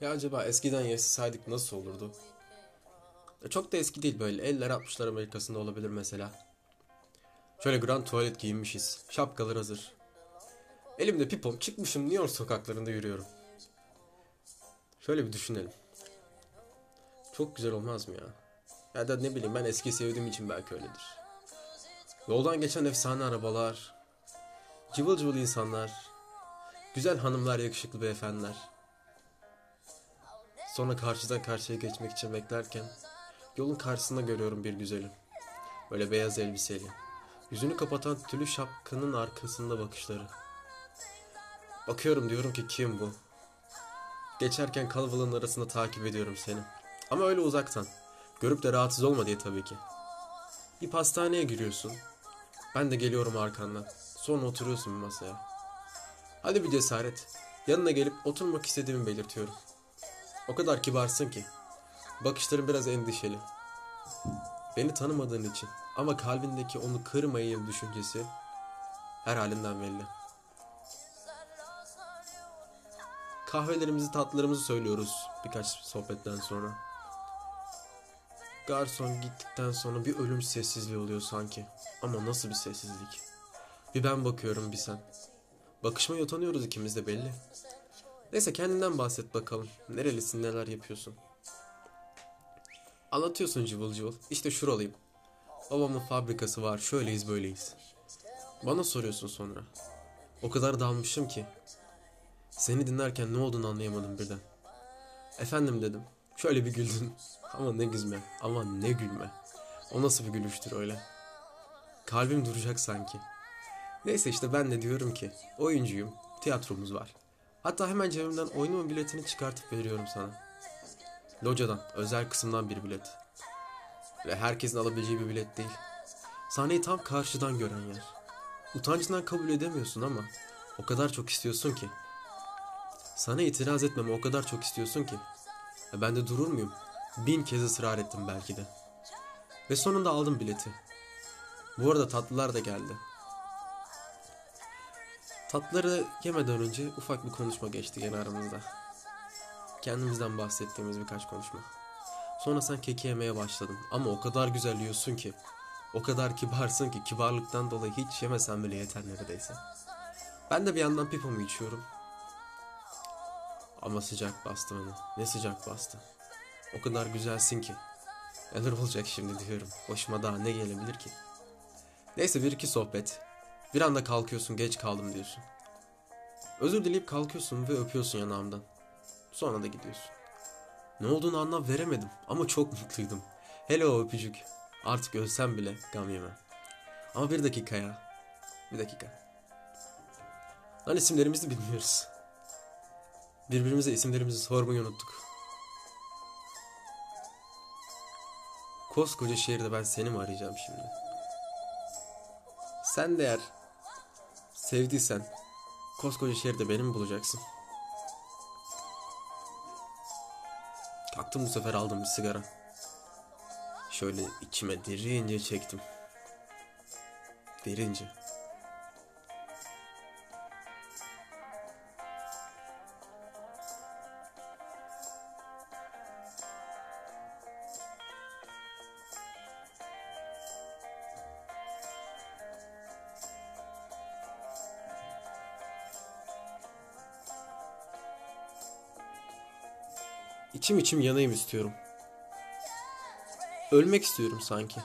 Ya acaba eskiden yaşasaydık nasıl olurdu? Çok da eski değil böyle 50'ler 60'lar Amerika'sında olabilir mesela. Şöyle grand tuvalet giyinmişiz. Şapkalar hazır. Elimde pipom çıkmışım New York sokaklarında yürüyorum. Şöyle bir düşünelim. Çok güzel olmaz mı ya? Ya da ne bileyim ben eski sevdiğim için belki öyledir. Yoldan geçen efsane arabalar, cıvıl cıvıl insanlar, güzel hanımlar, yakışıklı beyefendiler. Sonra karşıdan karşıya geçmek için beklerken yolun karşısında görüyorum bir güzeli. Böyle beyaz elbiseli. Yüzünü kapatan tülü şapkanın arkasında bakışları. Bakıyorum diyorum ki kim bu? Geçerken kalabalığın arasında takip ediyorum seni. Ama öyle uzaktan. Görüp de rahatsız olma diye tabii ki. Bir pastaneye giriyorsun. Ben de geliyorum arkandan. Sonra oturuyorsun bir masaya. Hadi bir cesaret. Yanına gelip oturmak istediğimi belirtiyorum. O kadar kibarsın ki. Bakışların biraz endişeli. Beni tanımadığın için ama kalbindeki onu kırmayayım düşüncesi her halinden belli. Kahvelerimizi tatlılarımızı söylüyoruz birkaç sohbetten sonra. Garson gittikten sonra bir ölüm sessizliği oluyor sanki. Ama nasıl bir sessizlik? Bir ben bakıyorum bir sen. Bakışmaya utanıyoruz ikimiz de belli. Neyse kendinden bahset bakalım. Nerelisin neler yapıyorsun? Anlatıyorsun cıvıl cıvıl. İşte şuralıyım. Babamın fabrikası var şöyleyiz böyleyiz. Bana soruyorsun sonra. O kadar dalmışım ki. Seni dinlerken ne olduğunu anlayamadım birden. Efendim dedim. Şöyle bir güldün. Ama ne gülme. Ama ne gülme. O nasıl bir gülüştür öyle. Kalbim duracak sanki. Neyse işte ben de diyorum ki oyuncuyum. Tiyatromuz var. Hatta hemen cebimden oyunun biletini çıkartıp veriyorum sana. Locadan, özel kısımdan bir bilet. Ve herkesin alabileceği bir bilet değil. Sahneyi tam karşıdan gören yer. Utancından kabul edemiyorsun ama o kadar çok istiyorsun ki. Sana itiraz etmemi o kadar çok istiyorsun ki. Ben de durur muyum? Bin kez ısrar ettim belki de. Ve sonunda aldım bileti. Bu arada tatlılar da geldi. Tatlıları yemeden önce ufak bir konuşma geçti gene aramızda. Kendimizden bahsettiğimiz birkaç konuşma. Sonra sen keki yemeye başladın ama o kadar güzel yiyorsun ki. O kadar kibarsın ki kibarlıktan dolayı hiç yemesen bile yeter neredeyse. Ben de bir yandan pipomu içiyorum. Ama sıcak bastı beni. Ne sıcak bastı. O kadar güzelsin ki. Neler olacak şimdi diyorum. Başıma daha ne gelebilir ki? Neyse bir iki sohbet. Bir anda kalkıyorsun geç kaldım diyorsun. Özür dileyip kalkıyorsun ve öpüyorsun yanağımdan. Sonra da gidiyorsun. Ne olduğunu anlam veremedim ama çok mutluydum. Hele o öpücük. Artık ölsem bile gam yemem. Ama bir dakika ya. Bir dakika. Lan isimlerimizi bilmiyoruz. Birbirimize isimlerimizi sormayı unuttuk. Koskoca şehirde ben seni mi arayacağım şimdi? Sen de eğer sevdiysen koskoca şehirde beni mi bulacaksın? Kalktım bu sefer aldım bir sigara. Şöyle içime derince çektim. Derince. İçim içim yanayım istiyorum. Ölmek istiyorum sanki.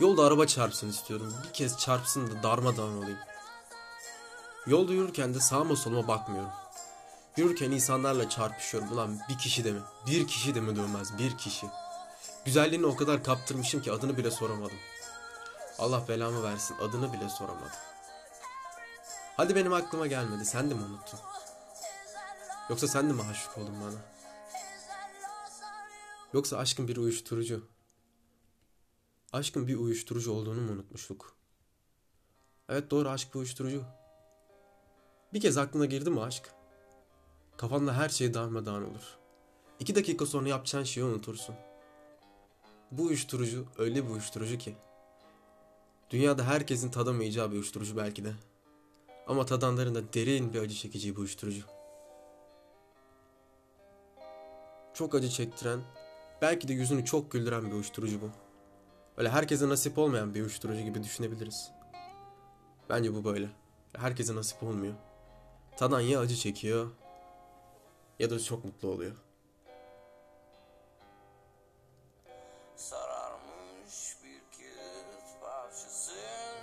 Yolda araba çarpsın istiyorum. Bir kez çarpsın da darmadağın olayım. Yolda yürürken de sağıma soluma bakmıyorum. Yürürken insanlarla çarpışıyorum. Ulan bir kişi de mi? Bir kişi de mi dönmez? Bir kişi. Güzelliğini o kadar kaptırmışım ki adını bile soramadım. Allah belamı versin adını bile soramadım. Hadi benim aklıma gelmedi. Sen de mi unuttun? Yoksa sen de mi aşık oldun bana? Yoksa aşkın bir uyuşturucu. Aşkın bir uyuşturucu olduğunu mu unutmuştuk? Evet doğru aşk bir uyuşturucu. Bir kez aklına girdi mi aşk? Kafanda her şey darmadağın olur. İki dakika sonra yapacağın şeyi unutursun. Bu uyuşturucu öyle bir uyuşturucu ki. Dünyada herkesin tadamayacağı bir uyuşturucu belki de. Ama tadanların da derin bir acı çekici bir uyuşturucu. çok acı çektiren, belki de yüzünü çok güldüren bir uyuşturucu bu. Öyle herkese nasip olmayan bir uyuşturucu gibi düşünebiliriz. Bence bu böyle. Herkese nasip olmuyor. Tadan ya acı çekiyor ya da çok mutlu oluyor. Sararmış bir kağıt parçasında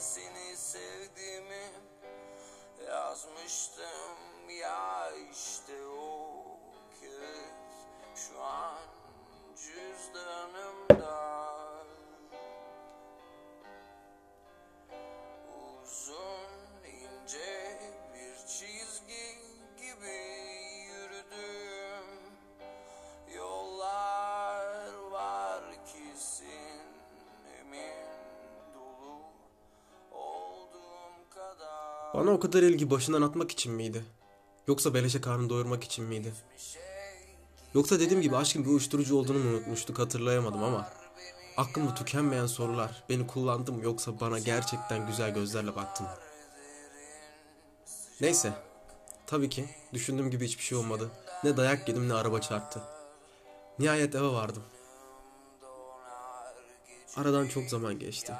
seni sevdiğimi yazmıştım ya işte o kağıt şu an cüzdanımda Uzun ince bir çizgi gibi yürüdüm Yollar var kesin emin dolu olduğum kadar Bana o kadar ilgi başından atmak için miydi? Yoksa beleşe karnını doyurmak için miydi? Yoksa dediğim gibi aşkın bir uyuşturucu olduğunu mu unutmuştuk hatırlayamadım ama aklımda tükenmeyen sorular. Beni kullandı mı yoksa bana gerçekten güzel gözlerle baktı mı? Neyse. Tabii ki düşündüğüm gibi hiçbir şey olmadı. Ne dayak yedim ne araba çarptı. Nihayet eve vardım. Aradan çok zaman geçti.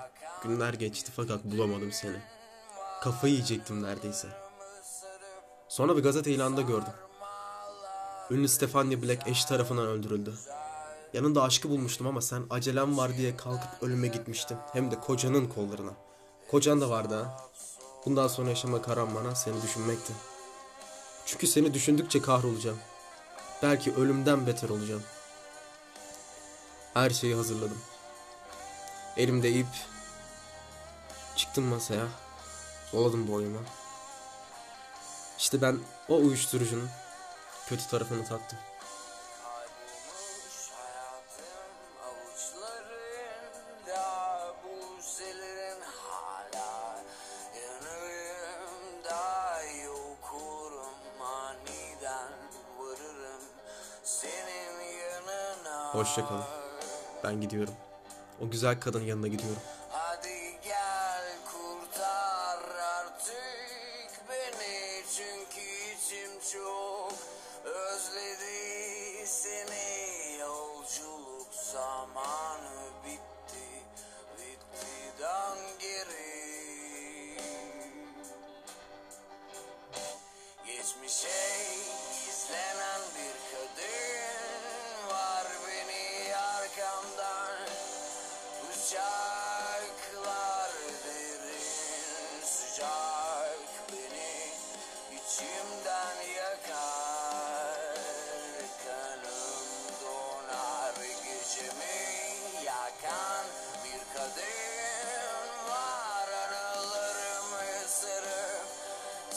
Günler geçti fakat bulamadım seni. Kafayı yiyecektim neredeyse. Sonra bir gazete ilanında gördüm. Ünlü Stephanie Black eşi tarafından öldürüldü. Yanında aşkı bulmuştum ama sen acelem var diye kalkıp ölüme gitmiştin. Hem de kocanın kollarına. Kocan da vardı ha. Bundan sonra yaşama karan bana seni düşünmekti. Çünkü seni düşündükçe kahrolacağım. Belki ölümden beter olacağım. Her şeyi hazırladım. Elimde ip. Çıktım masaya. Doladım boyuma. İşte ben o uyuşturucunun kötü tarafını tattım. Kaybolmuş hayatım avuçlarında Buzelerin hala yanığımda Yokurum aniden varırım senin yanına Hoşça kalın. Ben gidiyorum. O güzel kadının yanına gidiyorum.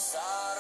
side.